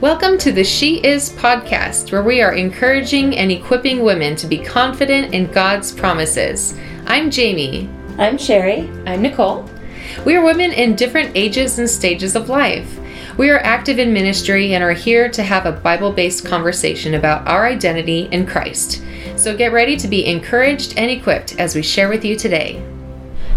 Welcome to the She Is podcast, where we are encouraging and equipping women to be confident in God's promises. I'm Jamie. I'm Sherry. I'm Nicole. We are women in different ages and stages of life. We are active in ministry and are here to have a Bible based conversation about our identity in Christ. So get ready to be encouraged and equipped as we share with you today.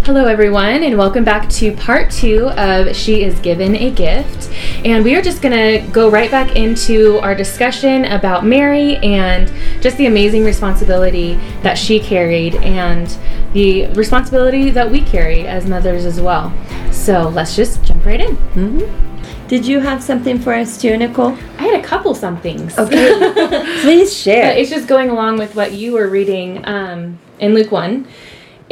Hello, everyone, and welcome back to part two of She is Given a Gift. And we are just going to go right back into our discussion about Mary and just the amazing responsibility that she carried and the responsibility that we carry as mothers as well. So let's just jump right in. Mm-hmm. Did you have something for us too, Nicole? I had a couple somethings. Okay. Please share. But it's just going along with what you were reading um, in Luke 1.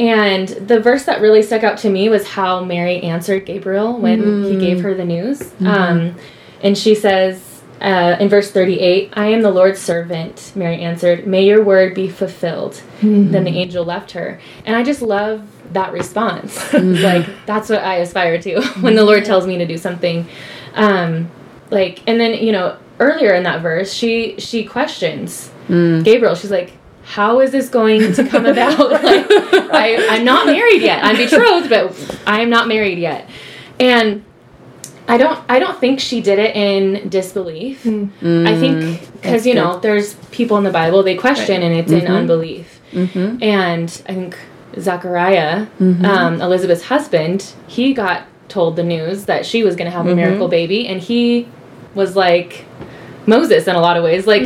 And the verse that really stuck out to me was how Mary answered Gabriel when mm. he gave her the news. Mm-hmm. Um, and she says uh, in verse 38, I am the Lord's servant, Mary answered. May your word be fulfilled. Mm-hmm. Then the angel left her. And I just love that response. Mm-hmm. like, that's what I aspire to when the Lord tells me to do something. Um, like, and then, you know, earlier in that verse, she she questions mm. Gabriel. She's like, how is this going to come about? like, I, I'm not married yet. I'm betrothed, but I am not married yet. And I don't I don't think she did it in disbelief. Mm. I think because you know there's people in the Bible they question right. and it's mm-hmm. in unbelief. Mm-hmm. And I think Zachariah, mm-hmm. um, Elizabeth's husband, he got told the news that she was going to have a mm-hmm. miracle baby, and he was like Moses in a lot of ways, like.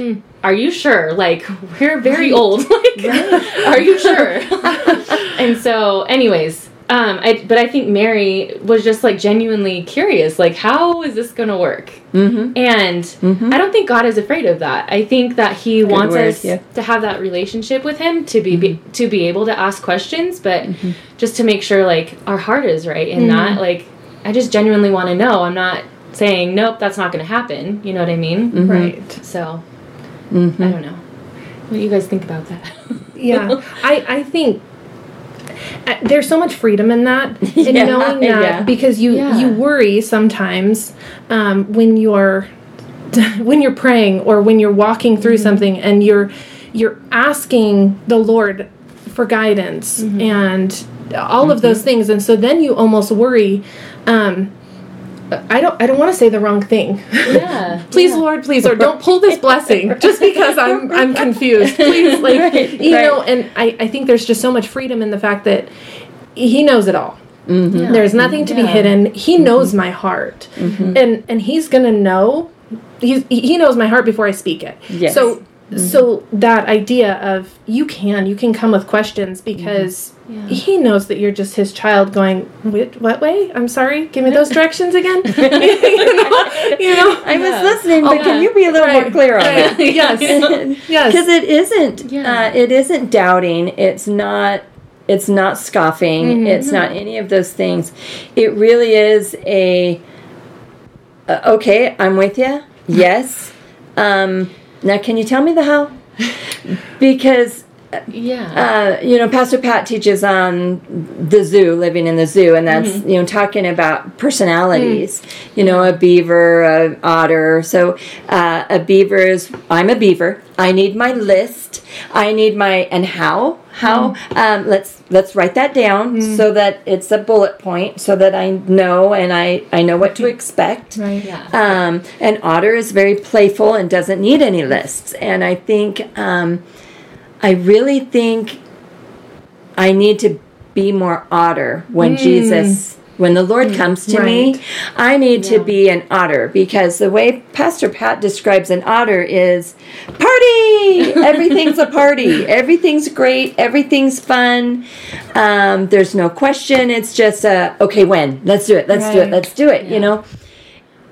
Mm are you sure? Like, we're very right. old. like, right. are you sure? and so, anyways, um, I, but I think Mary was just like genuinely curious, like, how is this going to work? Mm-hmm. And mm-hmm. I don't think God is afraid of that. I think that He Good wants word, us yeah. to have that relationship with Him, to be, be mm-hmm. to be able to ask questions, but mm-hmm. just to make sure like our heart is right and that. Mm-hmm. Like, I just genuinely want to know. I'm not saying nope, that's not going to happen. You know what I mean? Mm-hmm. Right. So Mm-hmm. I don't know. What do you guys think about that? yeah, I I think uh, there's so much freedom in that in yeah, knowing that yeah. because you yeah. you worry sometimes um, when you're when you're praying or when you're walking through mm-hmm. something and you're you're asking the Lord for guidance mm-hmm. and all mm-hmm. of those things and so then you almost worry um, I don't I don't want to say the wrong thing. Yeah. please yeah. Lord, please Lord, don't pull this blessing just because I'm I'm confused. Please like right, you right. know and I I think there's just so much freedom in the fact that he knows it all. Mm-hmm. Yeah. There's nothing to yeah. be hidden. He mm-hmm. knows my heart. Mm-hmm. And and he's going to know he he knows my heart before I speak it. Yes. So Mm-hmm. So that idea of you can you can come with questions because mm-hmm. Yeah. he knows that you're just his child going what way? I'm sorry? Give me those directions again? You, know, you know? I was listening but oh, can you be a little right. more clear on that? Yes. Yes. Because it isn't yeah. uh, it isn't doubting. It's not it's not scoffing. Mm-hmm. it's not any of those things. It really is a uh, okay I'm with you yes. Um now, can you tell me the how? because yeah uh, you know pastor pat teaches on the zoo living in the zoo and that's mm-hmm. you know talking about personalities mm. you know a beaver a otter so uh, a beaver is i'm a beaver i need my list i need my and how how mm. um, let's let's write that down mm. so that it's a bullet point so that i know and i i know what to expect right yeah. um, and otter is very playful and doesn't need any lists and i think um, I really think I need to be more otter when mm. Jesus when the Lord mm, comes to right. me, I need yeah. to be an otter because the way Pastor Pat describes an otter is party. Everything's a party. Everything's great. Everything's fun. Um, there's no question. It's just a okay. When let's do it. Let's right. do it. Let's do it. Yeah. You know,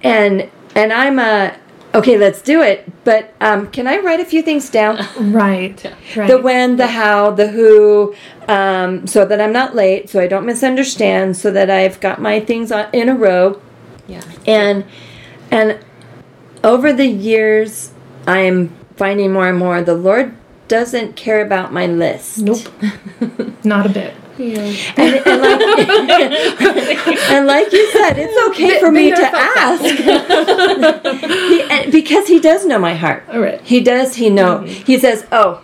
and and I'm a okay, let's do it. But um, can I write a few things down? right, right. The when, the how, the who, um, so that I'm not late, so I don't misunderstand, so that I've got my things in a row. Yeah. And and over the years, I am finding more and more the Lord doesn't care about my list. Nope, not a bit. Yeah. And, and, like, and, like, you said, it's okay for me to ask. he, because he does know my heart. All right. He does. He know. Mm-hmm. He says, "Oh,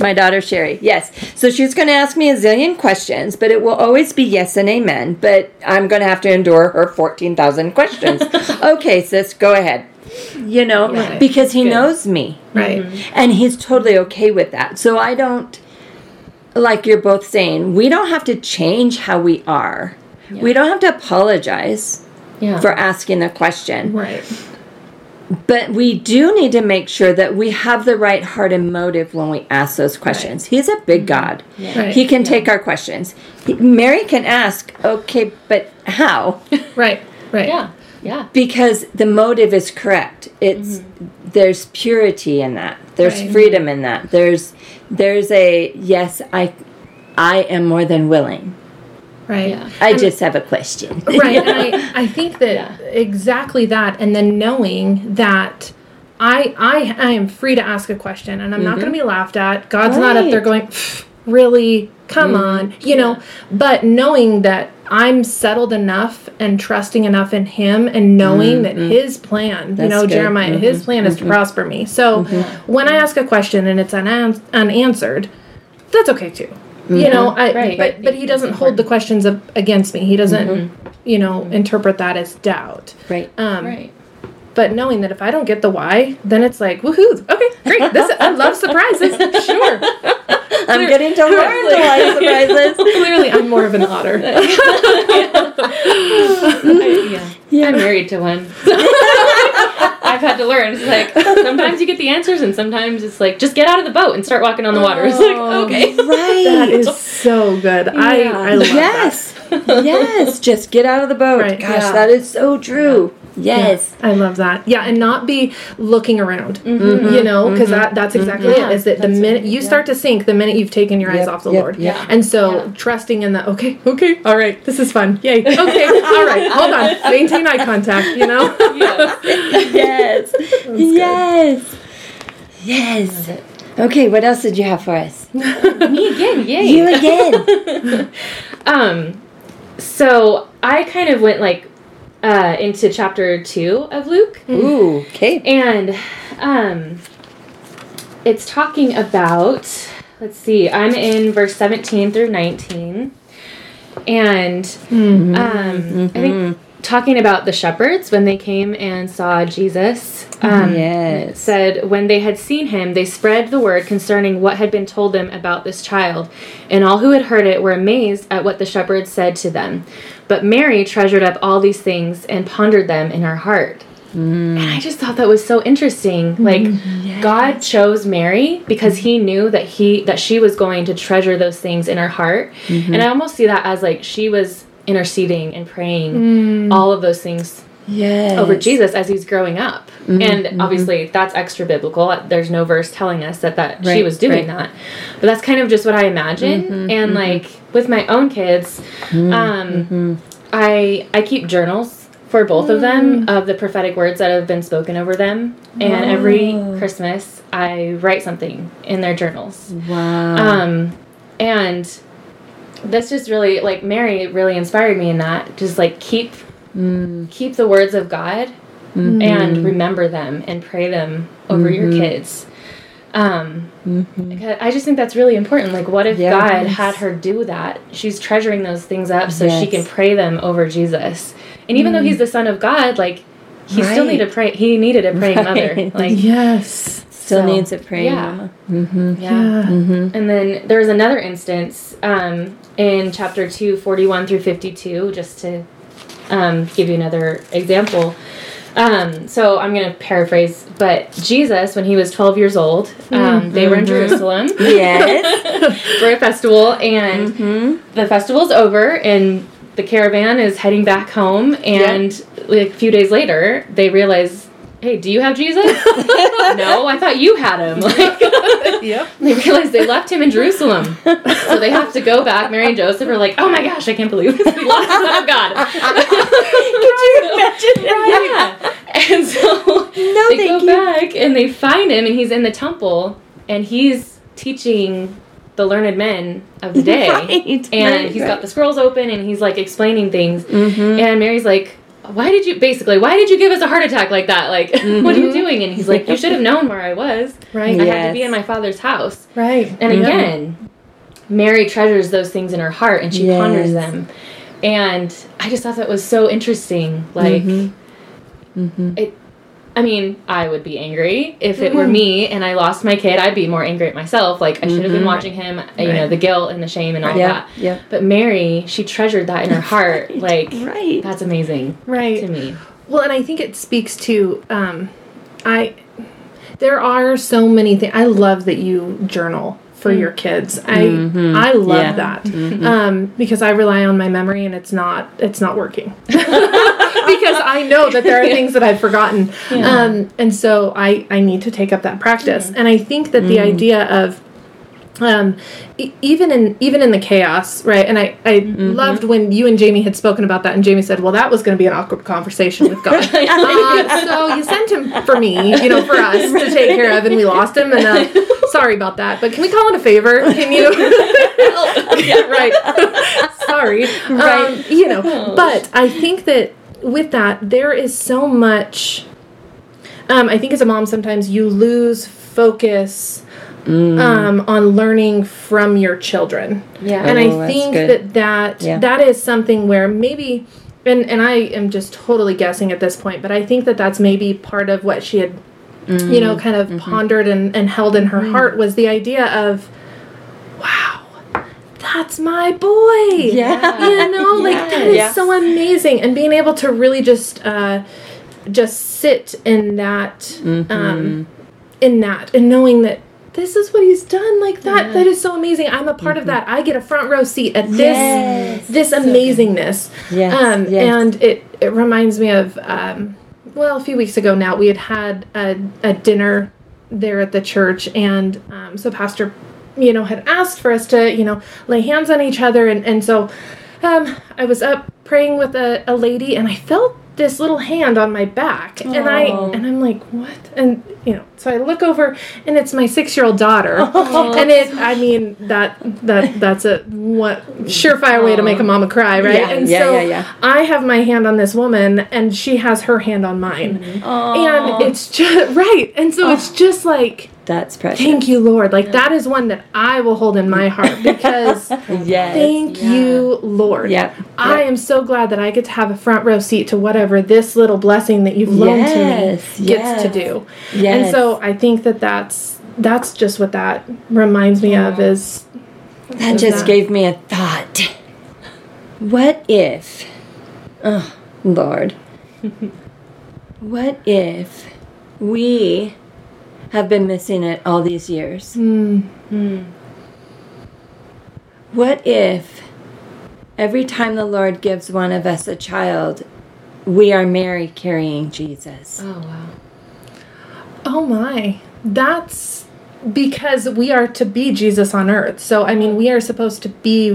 my daughter Sherry. Yes. So she's going to ask me a zillion questions, but it will always be yes and amen. But I'm going to have to endure her 14,000 questions. okay, sis, go ahead. You know, right. because he Good. knows me. Right. Mm-hmm. And he's totally okay with that. So I don't, like you're both saying, we don't have to change how we are. Yeah. We don't have to apologize yeah. for asking the question. Right but we do need to make sure that we have the right heart and motive when we ask those questions. Right. He's a big mm-hmm. God. Yeah. Right. He can take our questions. Mary can ask, okay, but how? right, right. Yeah, yeah. Because the motive is correct. It's mm-hmm. there's purity in that. There's right. freedom in that. There's there's a yes, I I am more than willing. Right. Yeah. I and, just have a question. right. And I, I think that yeah. exactly that. And then knowing that I, I, I am free to ask a question and I'm mm-hmm. not going to be laughed at. God's right. not up there going, really, come mm-hmm. on, you know, but knowing that I'm settled enough and trusting enough in Him and knowing mm-hmm. that His plan, That's you know, good. Jeremiah, mm-hmm. His plan is to mm-hmm. prosper me. So mm-hmm. when I ask a question and it's unan- unanswered, that's okay too. Mm-hmm. You know, I, right. but but he doesn't hold the questions of, against me. He doesn't, mm-hmm. you know, mm-hmm. interpret that as doubt. Right. Um, right. But knowing that if I don't get the why, then it's like woohoo! Okay, great. This I love surprises. Sure. I'm getting to learn to like surprises. Clearly, I'm more of an otter. I, yeah. yeah. I'm married to one. I've had to learn. It's like sometimes you get the answers, and sometimes it's like just get out of the boat and start walking on the water. It's like oh, okay, right. That is so good. Yeah. I I love yes. that. yes, just get out of the boat. Right. Gosh, yeah. that is so true. Yes, yeah, I love that. Yeah, and not be looking around. Mm-hmm. You know, because mm-hmm. that that's exactly mm-hmm. it. Is that the minute you start to sink, the minute you've taken your yep, eyes off the yep, Lord. Yeah. And so trusting in that, okay, okay, all right, this is fun. Yay. Okay, all right, hold on. Maintain eye contact. You know. yes. Yes. Yes. Yes. Okay, what else did you have for us? Me again, yay. You again. um so I kind of went like uh, into chapter two of Luke. Ooh, okay. And um, it's talking about, let's see, I'm in verse 17 through 19. And mm-hmm. Um, mm-hmm. I think mm-hmm. Talking about the shepherds when they came and saw Jesus. Um, yes. said, when they had seen him, they spread the word concerning what had been told them about this child. And all who had heard it were amazed at what the shepherds said to them. But Mary treasured up all these things and pondered them in her heart. Mm. And I just thought that was so interesting. Like yes. God chose Mary because he knew that he that she was going to treasure those things in her heart. Mm-hmm. And I almost see that as like she was interceding and praying mm. all of those things yes. over Jesus as he's growing up. Mm-hmm. And mm-hmm. obviously that's extra biblical. There's no verse telling us that that right. she was doing right. that. But that's kind of just what I imagine. Mm-hmm. And mm-hmm. like with my own kids, mm-hmm. um, mm-hmm. I I keep journals for both of them of the prophetic words that have been spoken over them. And every Christmas I write something in their journals. Wow. Um and that's just really like Mary really inspired me in that. Just like keep mm. keep the words of God mm-hmm. and remember them and pray them over mm-hmm. your kids. Um, mm-hmm. I just think that's really important. Like, what if yes. God had her do that? She's treasuring those things up so yes. she can pray them over Jesus. And even mm. though he's the son of God, like he right. still needed a pray. He needed a praying right. mother. Like yes, still so, needs a praying yeah. mama. Mm-hmm. Yeah. Mm-hmm. And then there was another instance um, in chapter 2, 41 through fifty two, just to um, give you another example. Um, so I'm going to paraphrase, but Jesus, when he was 12 years old, um, mm-hmm. they were in mm-hmm. Jerusalem. yes. for a festival, and mm-hmm. the festival's over, and the caravan is heading back home, and yep. like a few days later, they realize hey, do you have Jesus? no, I thought you had him. Like, yep. They realize they left him in Jerusalem. So they have to go back. Mary and Joseph are like, oh my gosh, I can't believe this. We lost the Son of God. Could you imagine? Yeah. And so no, they go you. back and they find him and he's in the temple and he's teaching the learned men of the day. Right, and right, he's right. got the scrolls open and he's like explaining things. Mm-hmm. And Mary's like, why did you basically why did you give us a heart attack like that like what are Mm-hmm. you doing and he's like you should have known where i was Right. i had to be in my father's house Right. and Mm-hmm. again mary treasures those things in her heart and she Yes. ponders them and i just thought that was so interesting like Mm-hmm. it I mean, I would be angry if it Mm-hmm. were me and I lost my kid. I'd be more angry at myself. Like I should have been watching him. You know, the guilt and the shame and all Mm-hmm. Yeah, that. yeah. But Mary, she treasured that in her heart. Like Right. that's amazing Right. to me. Well, and I think it speaks to um, I. There are so many things. I love that you journal for your kids. I I love Yeah. that um, because I rely on my memory and it's not it's not working because I know that there are things that I've forgotten, um, and so I I need to take up that practice. And I think that the idea of um, e- even in even in the chaos, right? And I I loved when you and Jamie had spoken about that, and Jamie said, "Well, that was going to be an awkward conversation with God." uh, so you sent him for me, you know, for us to take care of, and we lost him. And uh, sorry about that, but can we call it a favor? Can you? yeah, right. sorry, right? Um, you know, but I think that with that, there is so much. Um, I think as a mom, sometimes you lose focus um, on learning from your children. Yeah. And Oh, I think good. that that Yeah. that is something where maybe, and and I am just totally guessing at this point, but I think that that's maybe part of what she had, you Mm-hmm. know, kind of pondered and, and held in her heart was the idea of, wow, that's my boy. Yeah. You know, like that is Yeah. so amazing, and being able to really just uh, just sit in that Mm-hmm. um, in that and knowing that this is what he's done like that that is so amazing i'm a part of that i get a front row seat at this Yes. this amazingness Yes, um, yes. and it it reminds me of um, well a few weeks ago now we had had a, a dinner there at the church and um, so pastor you know had asked for us to you know lay hands on each other. And, and so um, i was up praying with a, a lady and i felt this little hand on my back. And i Oh. and i'm like what? And you know so i look over and it's my six year old daughter and it i mean that that that's a what surefire way to make a mama cry right? Yeah, and yeah, so yeah, yeah. i have my hand on this woman and she has her hand on mine. And it's just right. And so it's just like That's precious. thank you lord like that is one that i will hold in my heart because Yes. thank you lord Yep, i yep. am so glad that i get to have a front row seat to whatever this little blessing that you've loaned Yes, to me gets to do Yes. and so i think that that's that's just what that reminds me of is That is just that. gave me a thought. What if, oh, Lord, what if we have been missing it all these years? Hmm. Hmm. What if every time the Lord gives one of us a child, we are Mary carrying Jesus? Oh wow. Oh my. That's because we are to be Jesus on earth. So, I mean, we are supposed to be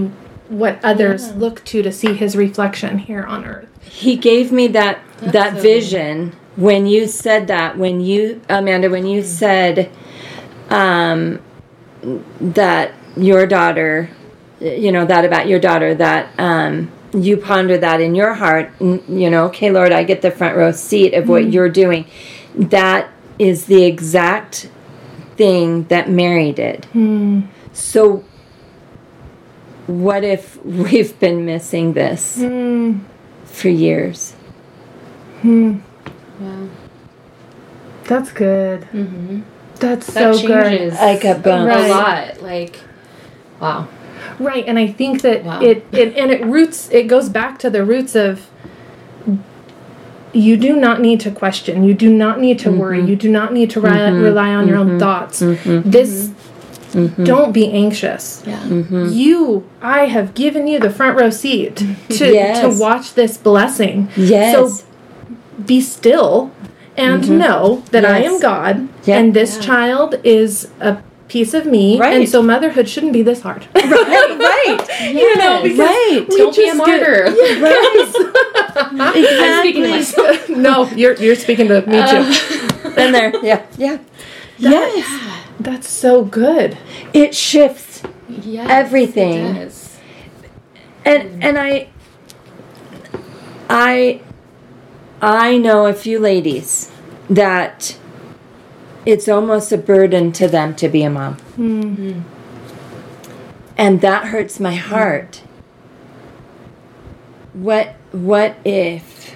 what others look to to see his reflection here on earth. He gave me that that so vision when you said that when you Amanda when you said um that your daughter you know that about your daughter that um you ponder that in your heart you know okay lord i get the front row seat of what you're doing. That is the exact thing that mary did. So what if we've been missing this for years Wow. That's good. Mm-hmm. That's That so good. changes like a bump Right. a lot. Like wow. Right, and I think that Wow. it, it and it roots it goes back to the roots of you do not need to question. You do not need to worry. Mm-hmm. You do not need to ri- mm-hmm. rely on your own mm-hmm. thoughts. This don't be anxious. Yeah. You I have given you the front row seat to Yes. to watch this blessing. yes So be still and mm-hmm. know that I am God Yeah. and this child is a piece of me and so motherhood shouldn't be this hard. right right you know, because right we Don't be a just get- martyr. right I'm speaking to myself. no, you're you're speaking to me too. Uh, Been there yeah yeah yes That's so good. it shifts Yes, everything. it does. And and I I I know a few ladies that it's almost a burden to them to be a mom. Hmm. And that hurts my heart. What what if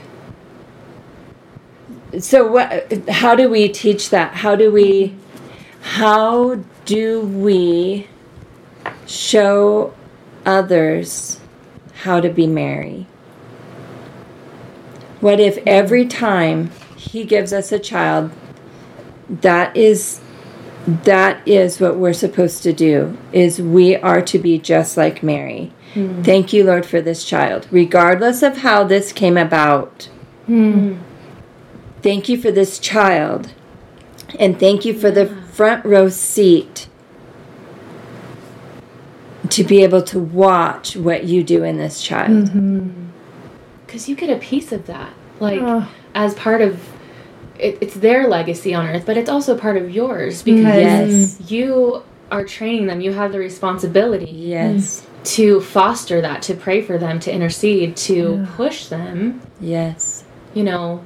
so what how do we teach that? How do we how do we show others how to be Mary? What if every time he gives us a child, that is that is what we're supposed to do is we are to be just like Mary. Hmm. Thank you Lord for this child regardless of how this came about. Hmm. Thank you for this child. And thank you for the front row seat to be able to watch what you do in this child. Mm-hmm. Because you get a piece of that like Oh. as part of it, it's their legacy on earth but it's also part of yours because Yes. Mm. you are training them you have the responsibility Yes. to foster that to pray for them to intercede to push them Yes. you know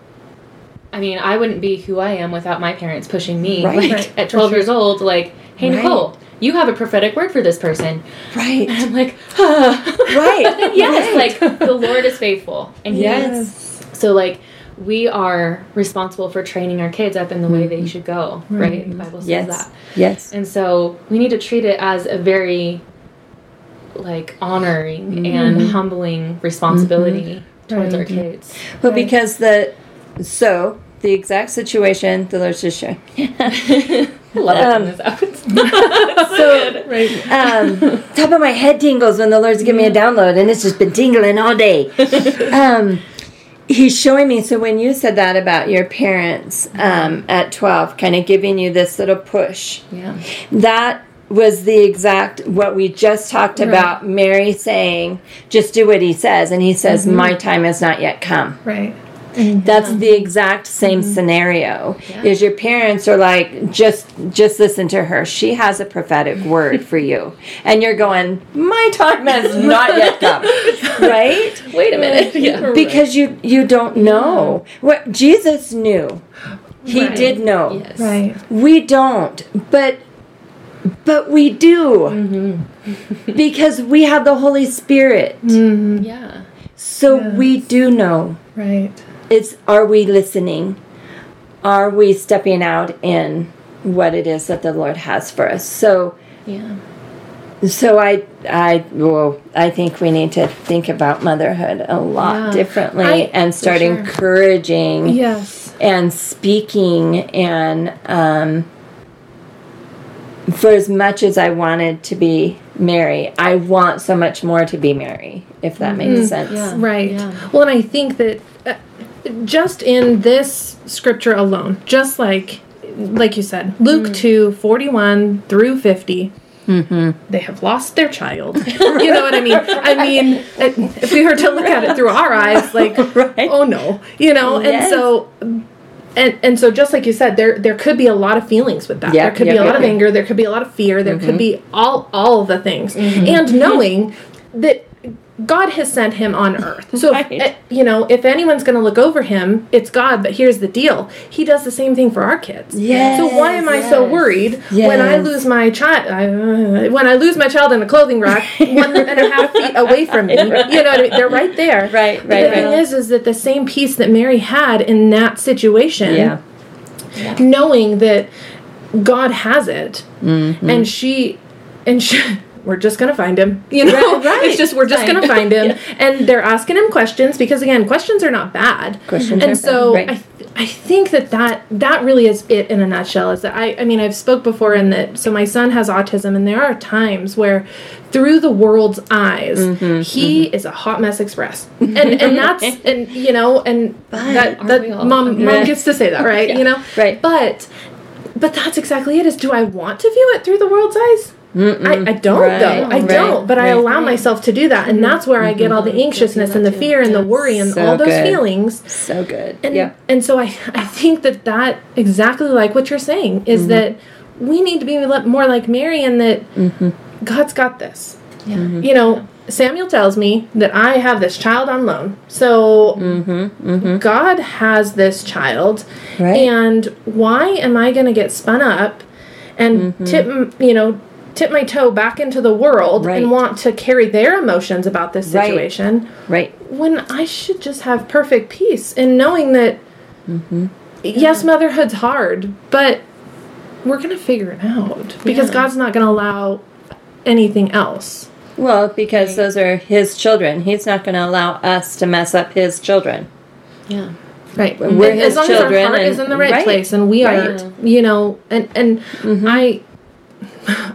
i mean i wouldn't be who i am without my parents pushing me Right. like Right, at for 12 years old like hey Right. nicole you have a prophetic word for this person Right. And i'm like ah. Right. yes Right. like the lord is faithful and he Yes. so like we are responsible for training our kids up in the way they should go, right? The Bible says Yes. that. Yes. And so we need to treat it as a very like honoring and humbling responsibility towards our kids. Well, because the so the exact situation the Lord's just showing. I love Um, this happens. So Right. um, top of my head tingles when the Lord's giving me a download, and it's just been tingling all day. Um, he's showing me. So when you said that about your parents um, at twelve, kind of giving you this little push, yeah. that was the exact what we just talked about. Mary saying, "Just do what he says," and he says, "My time has not yet come." Right. Mm-hmm. That's the exact same mm-hmm. scenario. Yeah. Is your parents are like just just listen to her. She has a prophetic word for you. And you're going, "My time has not yet come." right? Wait a minute. Yeah. Because you you don't know. What Jesus knew. He Right. did know. Yes. Right. We don't. But but we do. Mm-hmm. because we have the Holy Spirit. Yeah. So Yes. we do know. Right. it's are we listening are we stepping out in what it is that the lord has for us so Yeah. so i i well i think we need to think about motherhood a lot Yeah. differently I- and start sure. encouraging Yes. and speaking and um for as much as i wanted to be mary i want so much more to be mary if that makes mm-hmm. sense Yeah. Right. Yeah. Well, and I think that uh, just in this scripture alone, just like like you said, Luke mm. 2, 41 through 50, mm-hmm. they have lost their child. you know what I mean? I mean, if we were to look at it through our eyes, like, Right. oh no, you know, Yes. and so. And, and so just like you said there there could be a lot of feelings with that. Yep, there could be yep, a lot yep, of anger. There could be a lot of fear. There could be all all the things. Mm-hmm. and knowing that God has sent him on earth. So, Right. eh, you know, if anyone's going to look over him, it's God. But here's the deal He does the same thing for our kids. Yes, So, why am I so yes. worried when I lose my child? Uh, when I lose my child in a clothing rack one and a half feet away from me? You know what I mean? They're right there. Right, But right, the thing right. is, is that the same peace that Mary had in that situation yeah knowing that God has it, Mm-hmm. and she, and she, we're just gonna find him. You know, Right, right. it's just we're just Fine. gonna find him, and they're asking him questions because again, questions are not bad. Questions are and bad, so right. I, th- I think that that that really is it in a nutshell. Is that I, I mean, I've spoke before in that. So my son has autism, and there are times where, through the world's eyes, Mm-hmm, he is a hot mess express, and and that's and you know, and that that mom mom Right. gets to say that, right? You know, Right. but but that's exactly it. Is do I want to view it through the world's eyes? I, I don't Right, though. I right, don't. But I right. allow myself to do that, and that's where I get all the anxiousness and the fear and the worry and So all those good. feelings. so good And yeah and so I I think that that exactly like what you're saying is Mm-hmm. that we need to be more like Mary and that God's got this. Yeah. Mm-hmm. You know, Samuel tells me that I have this child on loan. So mm-hmm, mm-hmm. God has this child. And why am I going to get spun up and mm-hmm. tip, you know, tip my toe back into the world right. and want to carry their emotions about this situation? Right. right. When I should just have perfect peace in knowing that, mm-hmm. yes, motherhood's hard, but we're going to figure it out because yeah. God's not going to allow anything else. Well, because those are his children. He's not going to allow us to mess up his children. Yeah. Right. We're his as long children as our heart and, is in the right, right, place and we right. are, you know, and and mm-hmm. I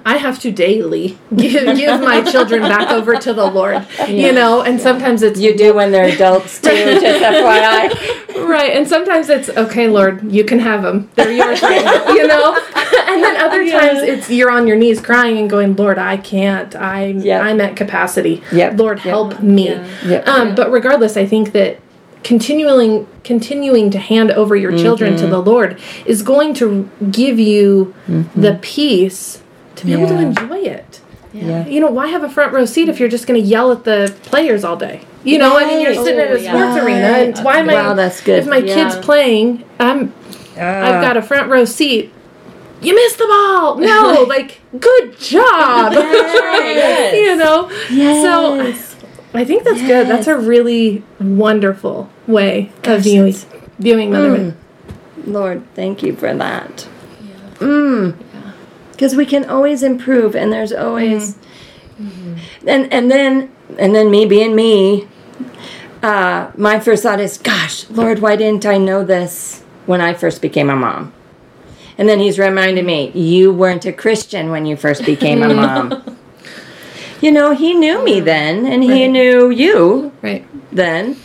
I have to daily give, give my children back over to the Lord, yeah. you know, and yeah. sometimes it's you do when they're adults too. just FYI, right? And sometimes it's okay, Lord, you can have them; they're yours, you know. and then other yeah. times it's you're on your knees crying and going, Lord, I can't. I'm yep. I'm at capacity. Yep. Lord, help yep. me. Yep. Um, but regardless, I think that continuing continuing to hand over your children mm-hmm. to the Lord is going to give you mm-hmm. the peace to be yeah. able to enjoy it. Yeah. You know, why have a front row seat if you're just going to yell at the players all day? You know, I mean, you're sitting oh, at a oh, sports yeah. arena, and why am wow, I? That's good. If my yeah. kid's playing, I'm, uh. I've got a front row seat. You missed the ball. No, like good job. yes. you know. Yes. So I think that's yes. good. That's a really wonderful way Gosh, of viewing viewing motherhood. Mm. Lord, thank you for that. Yeah. Mm because we can always improve and there's always mm-hmm. and and then and then me being me uh, my first thought is gosh lord why didn't i know this when i first became a mom? And then he's reminded me you weren't a christian when you first became a mom. You know he knew me then and right. he knew you right. then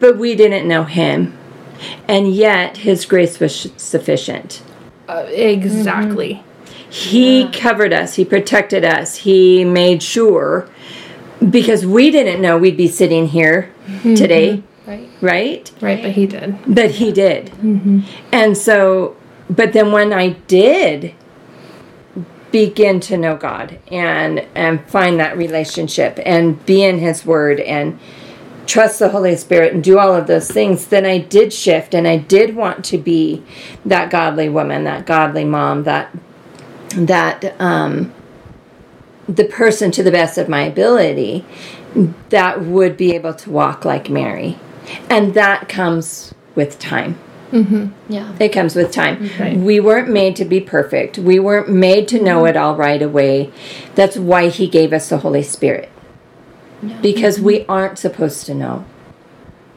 but we didn't know him. And yet his grace was sufficient uh, exactly. Mm-hmm. He yeah. covered us, he protected us, he made sure because we didn't know we'd be sitting here mm-hmm. today. Right. Right? Right, but he did. But he did. Mm-hmm. And so, but then when I did begin to know God and and find that relationship and be in his word and trust the Holy Spirit and do all of those things, then I did shift and I did want to be that godly woman, that godly mom, that that um, the person to the best of my ability that would be able to walk like Mary, and that comes with time. Mm-hmm. Yeah, it comes with time. Right. We weren't made to be perfect. We weren't made to know it all right away. That's why He gave us the Holy Spirit because mm-hmm. we aren't supposed to know,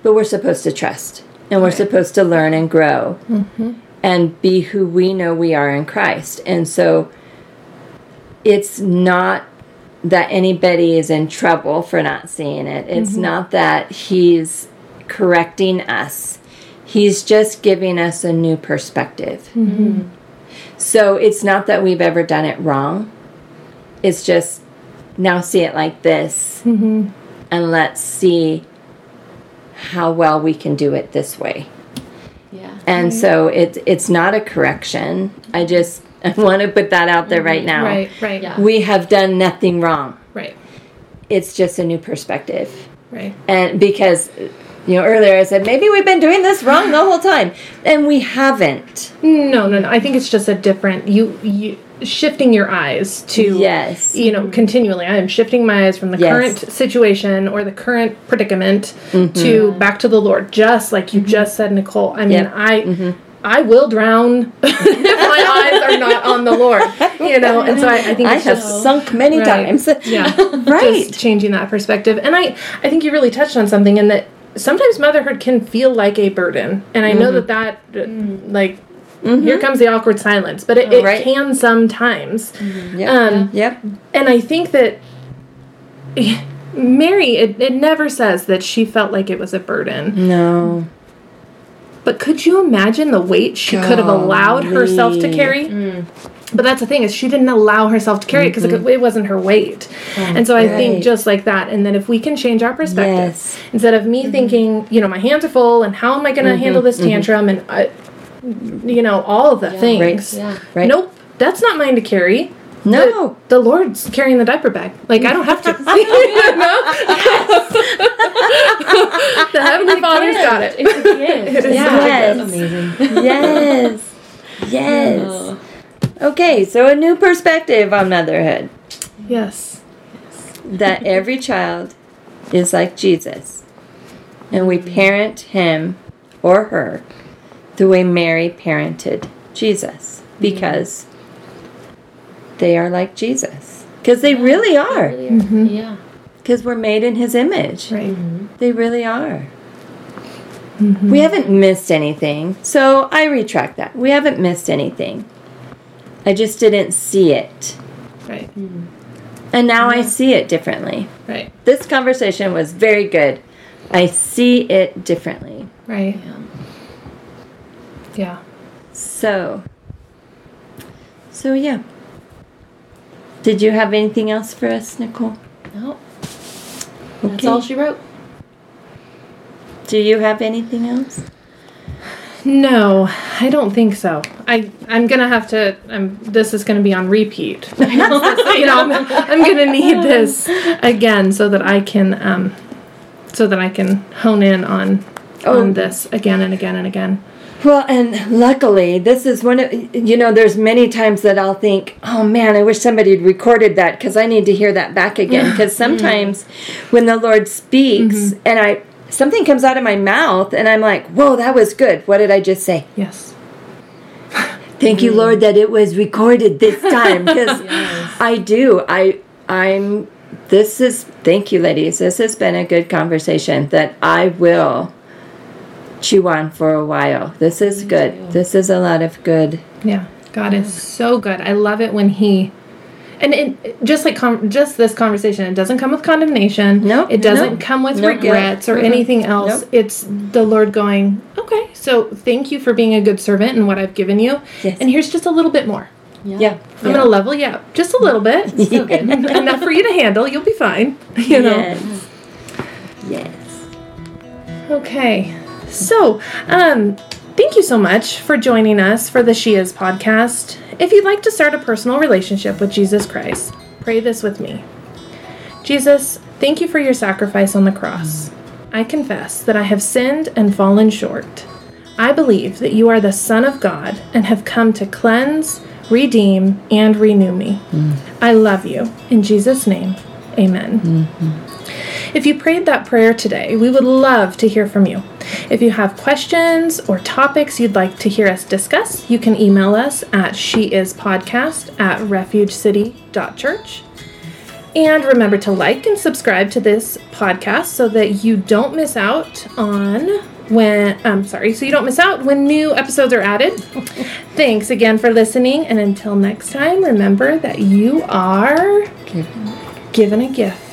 but we're supposed to trust and we're right. supposed to learn and grow mm-hmm. and be who we know we are in Christ. And so it's not that anybody is in trouble for not seeing it, it's mm-hmm. not that He's correcting us, He's just giving us a new perspective. Mm-hmm. So it's not that we've ever done it wrong. It's just now see it like this mm-hmm. and let's see how well we can do it this way. Yeah. And mm-hmm. so it's it's not a correction. I just i want to put that out there right now. Right right. Yeah. we have done nothing wrong. Right. It's just a new perspective. Right. And because you know earlier i said maybe we've been doing this wrong the whole time. And we haven't. No no no. I think it's just a different you you shifting your eyes to yes you know continually i am shifting my eyes from the yes. current situation or the current predicament mm-hmm. to back to the lord just like you mm-hmm. just said nicole i mean yep. i mm-hmm. I will drown if my eyes are not on the Lord, you know. And so I, I think I have just, sunk many right. times. yeah, right. Just changing that perspective, and I, I think you really touched on something in that sometimes motherhood can feel like a burden, and I know mm-hmm. that that mm. like Mm-hmm. Here comes the awkward silence, but it, right. can sometimes. Mm-hmm. Yep. Um, yep. And I think that Mary, it, it never says that she felt like it was a burden. No. But could you imagine the weight she Golly. could have allowed herself to carry? Mm. But that's the thing is she didn't allow herself to carry mm-hmm. it because it wasn't her weight. Oh, and so I right. think just like that, and then if we can change our perspective, yes. instead of me mm-hmm. thinking, you know, my hands are full, and how am I going to mm-hmm. handle this mm-hmm. tantrum, and you know, all of the yeah, things. Right. Yeah. Right. Nope, that's not mine to carry. No. The, the Lord's carrying the diaper bag. Like I don't have to. the Heavenly Father's got it. It's a gift. It is Yes. that's amazing. yes. Yes. Oh. Okay, so a new perspective on motherhood Yes. that every child is like Jesus. And we parent him or her the way Mary parented Jesus because they are like Jesus. Because they really are. Really are. Mm-hmm. Yeah. Because we're made in his image. Right. Mm-hmm. They really are. Mm-hmm. We haven't missed anything. So I retract that. We haven't missed anything. I just didn't see it. Right. And now I see it differently. Right. This conversation was very good. I see it differently. Right. Yeah. Yeah. So, so yeah. Did you have anything else for us, Nicole? No. That's all she wrote. Do you have anything else? No, I don't think so. I I'm gonna have to. I'm. This is gonna be on repeat. you know, I'm, I'm gonna need this again so that I can um, so that I can hone in on Oh. on this again and again and again. Well, and luckily, this is one of you know. There's many times that I'll think, "Oh man, I wish somebody had recorded that because I need to hear that back again." Because sometimes, when the Lord speaks, mm-hmm. and I something comes out of my mouth, and I'm like, "Whoa, that was good." What did I just say? Yes. Thank you, Lord, that it was recorded this time because I do. I I'm. This is thank you, ladies. This has been a good conversation that I will chew on for a while. This is good. too. This is a lot of good. Yeah. God is so good. I love it when He. And it, just like con just this conversation, it doesn't come with condemnation. No, it doesn't no. come with No regrets or Mhm. anything else. Nope. It's the Lord going, okay, so thank you for being a good servant and what I've given you, Yes. and here's just a little bit more. Yeah. yeah. I'm gonna level you up just a little bit, So good. enough for you to handle. You'll be fine. You know. Yes. Yes. Okay. So, um, thank you so much for joining us for the She Is podcast. If you'd like to start a personal relationship with Jesus Christ, pray this with me. Jesus, thank you for your sacrifice on the cross. I confess that I have sinned and fallen short. I believe that you are the Son of God and have come to cleanse, redeem, and renew me. I love you. In Jesus' name, amen. If you prayed that prayer today, we would love to hear from you. If you have questions or topics you'd like to hear us discuss, you can email us at sheispodcast at refugecity.church. And remember to like and subscribe to this podcast so that you don't miss out on when I'm sorry, so you don't miss out when new episodes are added. Thanks again for listening, and until next time, remember that you are given a gift.